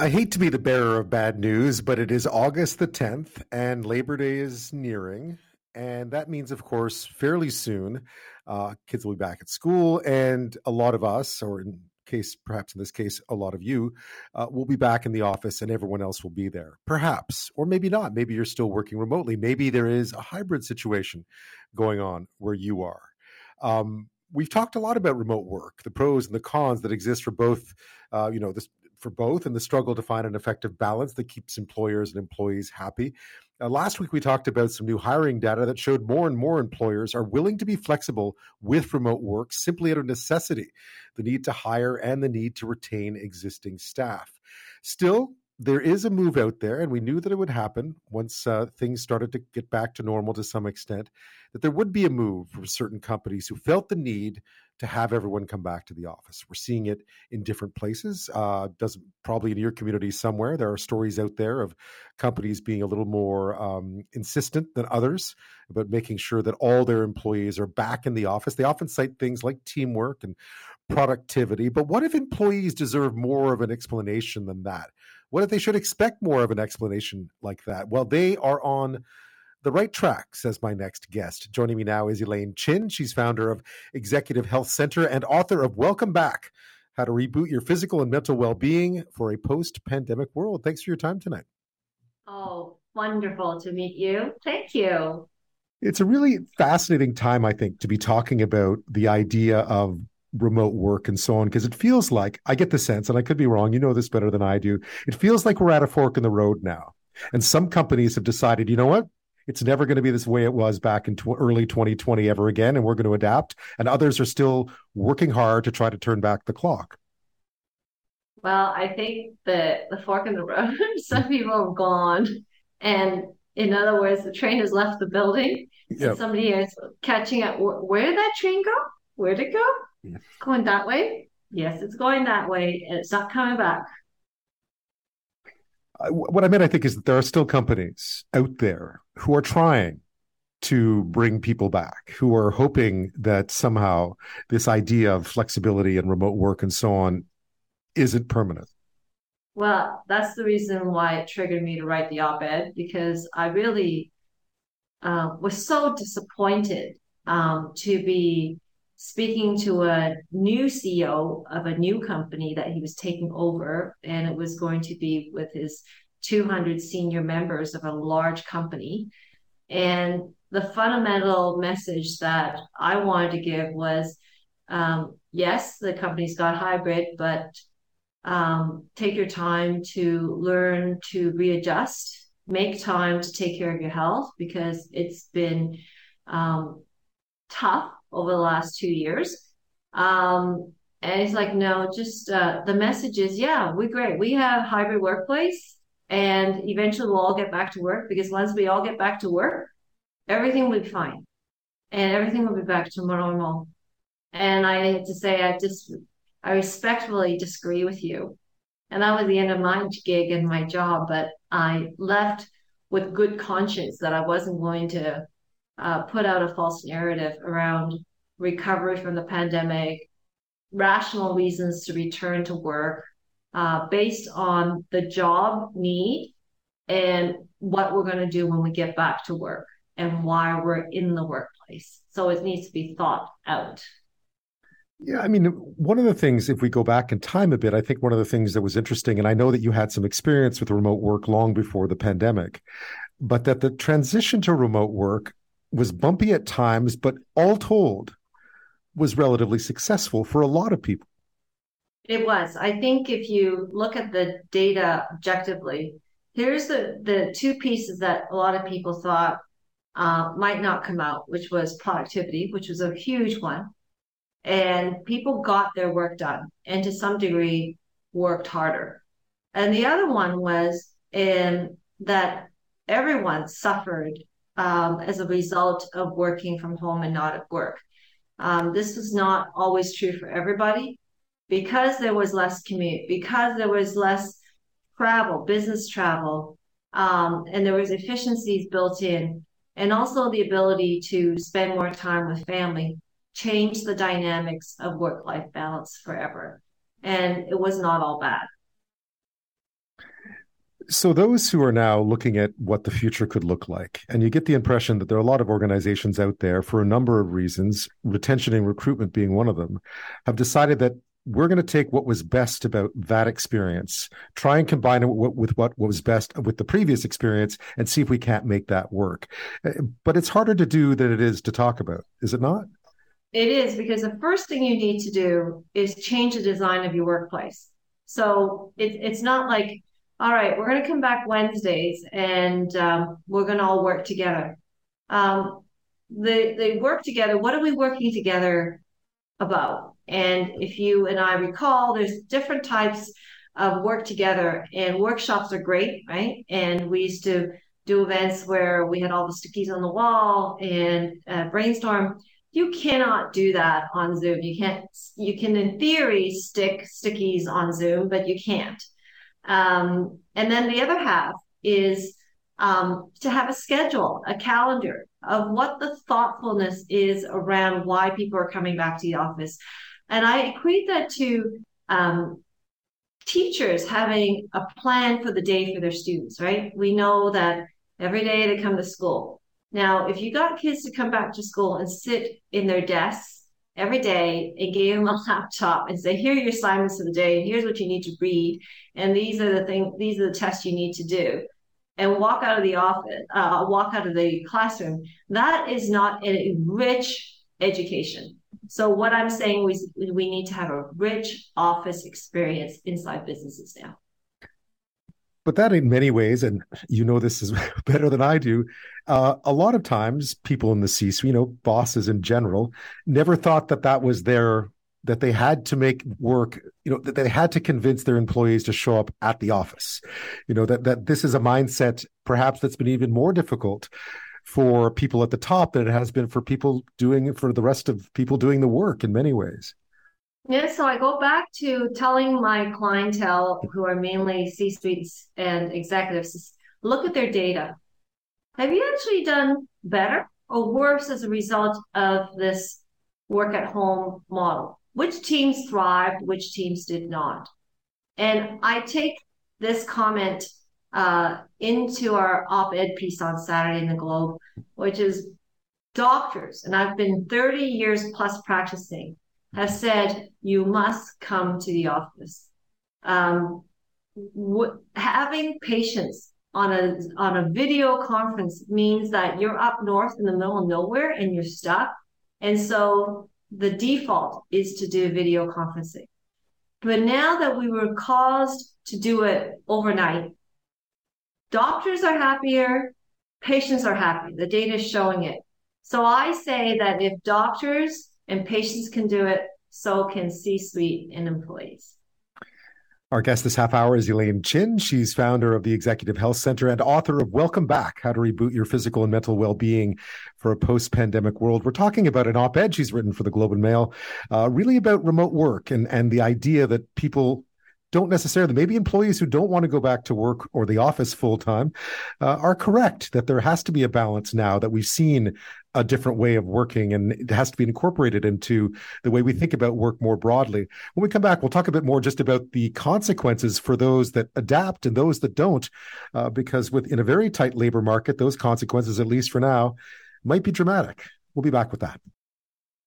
I hate to be the bearer of bad news, but it is August the 10th and Labor Day is nearing. And that means, of course, fairly soon, uh, kids will be back at school. And a lot of us, or in case, perhaps in this case, a lot of you, uh, will be back in the office and everyone else will be there. Perhaps, or maybe not. Maybe you're still working remotely. Maybe there is a hybrid situation going on where you are. Um, we've talked a lot about remote work, the pros and the cons that exist for both, uh, you know, this for both and the struggle to find an effective balance that keeps employers and employees happy. Uh, last week, we talked about some new hiring data that showed more and more employers are willing to be flexible with remote work simply out of necessity, the need to hire and the need to retain existing staff. Still, there is a move out there, and we knew that it would happen once uh, things started to get back to normal to some extent, that there would be a move from certain companies who felt the need to have everyone come back to the office. We're seeing it in different places. Uh, does probably in your community somewhere. There are stories out there of companies being a little more um, insistent than others about making sure that all their employees are back in the office. They often cite things like teamwork and productivity. But what if employees deserve more of an explanation than that? What if they should expect more of an explanation like that? Well, they are on the right track, says my next guest. Joining me now is Elaine Chin. She's founder of Executive Health Center and author of Welcome Back How to Reboot Your Physical and Mental Well Being for a Post Pandemic World. Thanks for your time tonight. Oh, wonderful to meet you. Thank you. It's a really fascinating time, I think, to be talking about the idea of remote work and so on because it feels like I get the sense, and I could be wrong, you know this better than I do. It feels like we're at a fork in the road now. And some companies have decided, you know what? It's never going to be this way it was back in tw- early 2020 ever again, and we're going to adapt. And others are still working hard to try to turn back the clock. Well, I think the the fork in the road, some people have gone, and in other words, the train has left the building, yep. somebody is catching up. Where did that train go? Where did it go? It's going that way. Yes, it's going that way, and it's not coming back. What I meant, I think, is that there are still companies out there who are trying to bring people back, who are hoping that somehow this idea of flexibility and remote work and so on isn't permanent. Well, that's the reason why it triggered me to write the op ed because I really uh, was so disappointed um, to be speaking to a new CEO of a new company that he was taking over, and it was going to be with his 200 senior members of a large company. And the fundamental message that I wanted to give was um, yes, the company's got hybrid, but um, take your time to learn to readjust, make time to take care of your health because it's been um, tough over the last two years. Um, and he's like, no, just uh, the message is, yeah, we're great. We have hybrid workplace, and eventually we'll all get back to work because once we all get back to work, everything will be fine, and everything will be back to normal. And I had to say, I just, I respectfully disagree with you. And that was the end of my gig and my job. But I left with good conscience that I wasn't going to uh, put out a false narrative around recovery from the pandemic, rational reasons to return to work uh, based on the job need and what we're going to do when we get back to work and why we're in the workplace. So it needs to be thought out. Yeah, I mean, one of the things, if we go back in time a bit, I think one of the things that was interesting, and I know that you had some experience with remote work long before the pandemic, but that the transition to remote work was bumpy at times, but all told, was relatively successful for a lot of people. It was. I think if you look at the data objectively, here's the, the two pieces that a lot of people thought uh, might not come out, which was productivity, which was a huge one. And people got their work done and to some degree worked harder. And the other one was in that everyone suffered um, as a result of working from home and not at work. Um, this was not always true for everybody because there was less commute, because there was less travel, business travel, um, and there was efficiencies built in, and also the ability to spend more time with family changed the dynamics of work-life balance forever. And it was not all bad. So, those who are now looking at what the future could look like, and you get the impression that there are a lot of organizations out there for a number of reasons, retention and recruitment being one of them, have decided that we're going to take what was best about that experience, try and combine it with what was best with the previous experience, and see if we can't make that work. Uh, but it's harder to do than it is to talk about, is it not? It is because the first thing you need to do is change the design of your workplace. So it, it's not like all right, we're going to come back Wednesdays and um, we're going to all work together. Um, they, they work together. What are we working together about? And if you and I recall, there's different types of work together, and workshops are great, right? And we used to do events where we had all the stickies on the wall and uh, brainstorm. You cannot do that on Zoom. You can't. You can, in theory, stick stickies on Zoom, but you can't. Um, and then the other half is um, to have a schedule, a calendar of what the thoughtfulness is around why people are coming back to the office. And I equate that to um, teachers having a plan for the day for their students, right? We know that every day they come to school. Now, if you got kids to come back to school and sit in their desks every day and gave them a laptop and say, here are your assignments for the day, and here's what you need to read, and these are the things, these are the tests you need to do, and walk out of the office, uh, walk out of the classroom. That is not a rich education. So what I'm saying is we need to have a rich office experience inside businesses now but that in many ways, and you know this is better than I do, uh, a lot of times people in the C-suite, you know, bosses in general, never thought that that was their that they had to make work, you know, that they had to convince their employees to show up at the office. You know, that that this is a mindset perhaps that's been even more difficult for people at the top than it has been for people doing for the rest of people doing the work in many ways. Yeah, so I go back to telling my clientele, who are mainly C suites and executives, look at their data. Have you actually done better or worse as a result of this work at home model? Which teams thrived, which teams did not? And I take this comment uh, into our op ed piece on Saturday in the Globe, which is doctors, and I've been 30 years plus practicing has said you must come to the office. Um, having patients on a on a video conference means that you're up north in the middle of nowhere and you're stuck, and so the default is to do video conferencing. But now that we were caused to do it overnight, doctors are happier, patients are happy. The data is showing it. So I say that if doctors and patients can do it, so can C suite and employees. Our guest this half hour is Elaine Chin. She's founder of the Executive Health Center and author of Welcome Back How to Reboot Your Physical and Mental Well Being for a Post Pandemic World. We're talking about an op ed she's written for the Globe and Mail, uh, really about remote work and, and the idea that people don't necessarily, maybe employees who don't want to go back to work or the office full time uh, are correct that there has to be a balance now that we've seen a different way of working and it has to be incorporated into the way we think about work more broadly. When we come back, we'll talk a bit more just about the consequences for those that adapt and those that don't, uh, because within a very tight labor market, those consequences, at least for now, might be dramatic. We'll be back with that.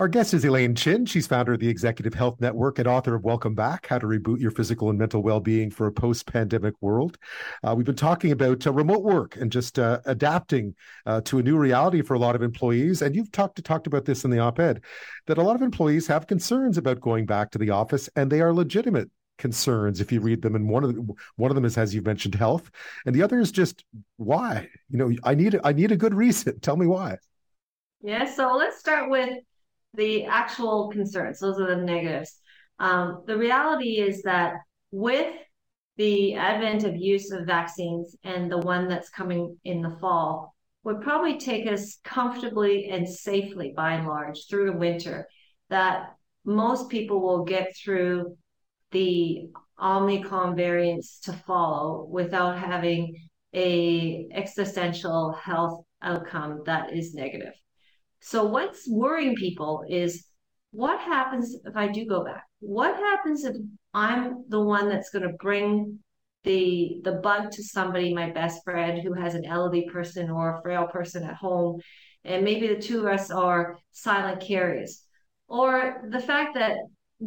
Our guest is Elaine Chin. She's founder of the Executive Health Network and author of Welcome Back How to Reboot Your Physical and Mental Well Being for a Post Pandemic World. Uh, we've been talking about uh, remote work and just uh, adapting uh, to a new reality for a lot of employees. And you've talked, talked about this in the op ed that a lot of employees have concerns about going back to the office, and they are legitimate concerns if you read them and one of them one of them is as you've mentioned health and the other is just why you know i need i need a good reason tell me why yeah so let's start with the actual concerns. Those are the negatives. Um, the reality is that with the advent of use of vaccines and the one that's coming in the fall would probably take us comfortably and safely by and large through the winter that most people will get through the omicron variants to follow without having a existential health outcome that is negative so what's worrying people is what happens if I do go back? What happens if I'm the one that's going to bring the the bug to somebody, my best friend who has an elderly person or a frail person at home, and maybe the two of us are silent carriers, or the fact that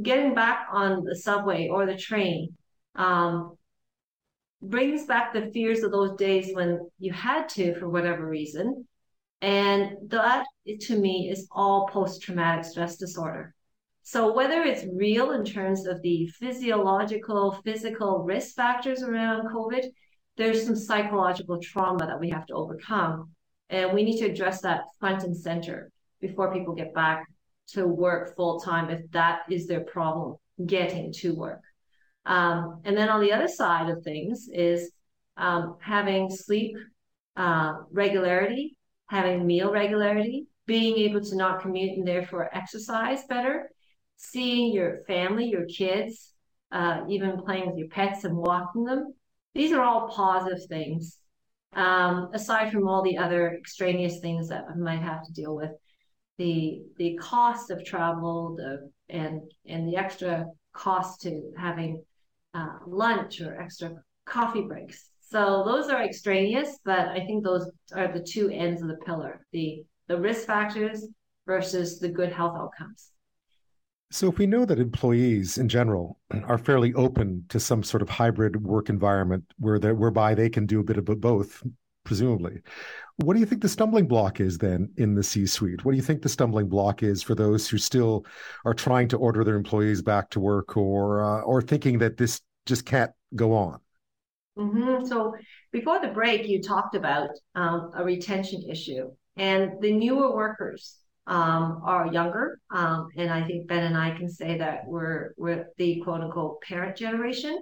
getting back on the subway or the train um, brings back the fears of those days when you had to for whatever reason, and that to me is all post traumatic stress disorder. So whether it's real in terms of the physiological, physical risk factors around COVID, there's some psychological trauma that we have to overcome. And we need to address that front and center before people get back to work full time if that is their problem, getting to work. Um, and then on the other side of things is um, having sleep uh, regularity, having meal regularity, being able to not commute and therefore exercise better, seeing your family, your kids, uh, even playing with your pets and walking them. These are all positive things, um, aside from all the other extraneous things that I might have to deal with. The the cost of travel, the and and the extra cost to having uh, lunch or extra coffee breaks. So those are extraneous, but I think those are the two ends of the pillar: the the risk factors versus the good health outcomes. So, if we know that employees in general are fairly open to some sort of hybrid work environment where whereby they can do a bit of both, presumably, what do you think the stumbling block is then in the C suite? What do you think the stumbling block is for those who still are trying to order their employees back to work or uh, or thinking that this just can't go on? Mm-hmm. So, before the break, you talked about um, a retention issue and the newer workers um, are younger. Um, and I think Ben and I can say that we're, we're the quote unquote parent generation.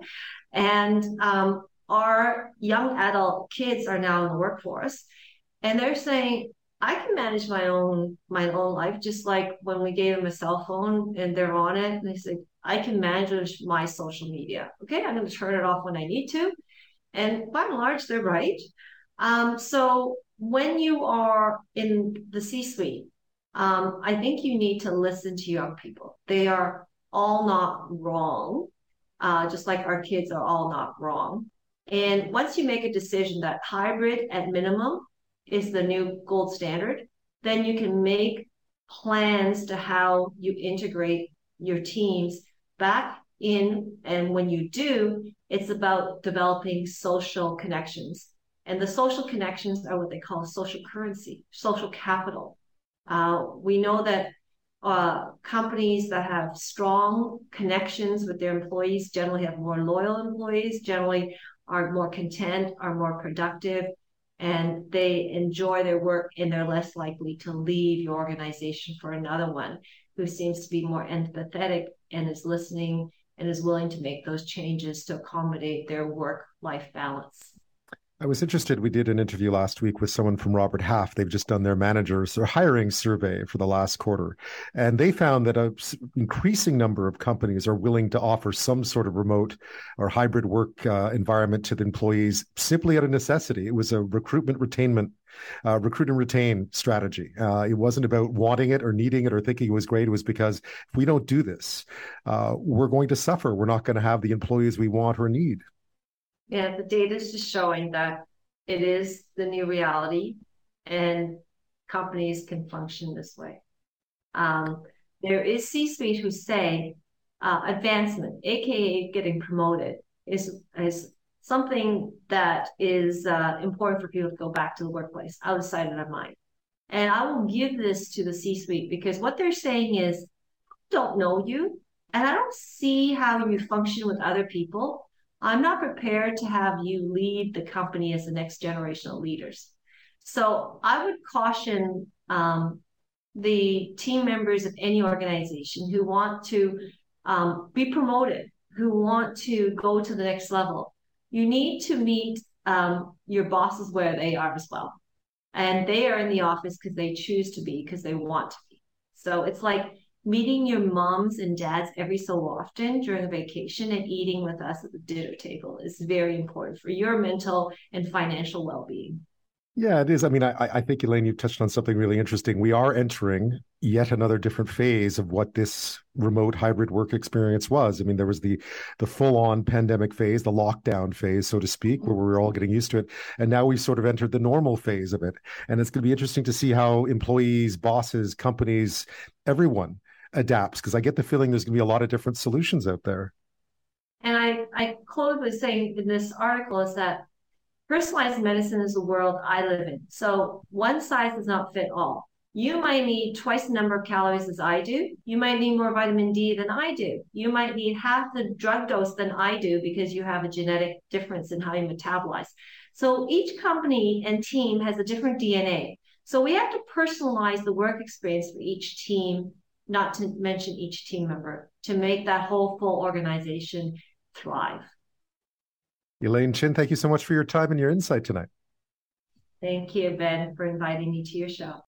And um, our young adult kids are now in the workforce. And they're saying, I can manage my own my own life, just like when we gave them a cell phone and they're on it. And they say, I can manage my social media. Okay, I'm going to turn it off when I need to. And by and large, they're right. Um, so when you are in the C-suite, um, I think you need to listen to young people. They are all not wrong, uh, just like our kids are all not wrong. And once you make a decision that hybrid at minimum is the new gold standard, then you can make plans to how you integrate your teams back in. And when you do, it's about developing social connections. And the social connections are what they call social currency, social capital. Uh, we know that uh, companies that have strong connections with their employees generally have more loyal employees, generally are more content, are more productive, and they enjoy their work and they're less likely to leave your organization for another one who seems to be more empathetic and is listening and is willing to make those changes to accommodate their work life balance. I was interested. We did an interview last week with someone from Robert Half. They've just done their managers or hiring survey for the last quarter. And they found that an increasing number of companies are willing to offer some sort of remote or hybrid work uh, environment to the employees simply out of necessity. It was a recruitment retainment uh, recruit and retain strategy. Uh, it wasn't about wanting it or needing it or thinking it was great. It was because if we don't do this, uh, we're going to suffer. We're not going to have the employees we want or need. Yeah, the data is just showing that it is the new reality and companies can function this way. Um, there is C-suite who say uh, advancement, aka getting promoted, is is something that is uh, important for people to go back to the workplace outside of their mind. And I will give this to the C-suite because what they're saying is, don't know you, and I don't see how you function with other people. I'm not prepared to have you lead the company as the next generation of leaders. So I would caution um, the team members of any organization who want to um, be promoted, who want to go to the next level. You need to meet um, your bosses where they are as well. And they are in the office because they choose to be, because they want to be. So it's like meeting your moms and dads every so often during a vacation and eating with us at the dinner table is very important for your mental and financial well-being Yeah, it is. I mean, I, I think, Elaine, you touched on something really interesting. We are entering yet another different phase of what this remote hybrid work experience was. I mean, there was the the full on pandemic phase, the lockdown phase, so to speak, where we were all getting used to it, and now we've sort of entered the normal phase of it. And it's going to be interesting to see how employees, bosses, companies, everyone adapts, because I get the feeling there's going to be a lot of different solutions out there. And I I close with saying in this article is that personalized medicine is the world I live in. So one size does not fit all. You might need twice the number of calories as I do. You might need more vitamin D than I do. You might need half the drug dose than I do because you have a genetic difference in how you metabolize. So each company and team has a different DNA. So we have to personalize the work experience for each team, not to mention each team member, to make that whole full organization thrive. Elaine Chin, thank you so much for your time and your insight tonight. Thank you, Ben, for inviting me to your show.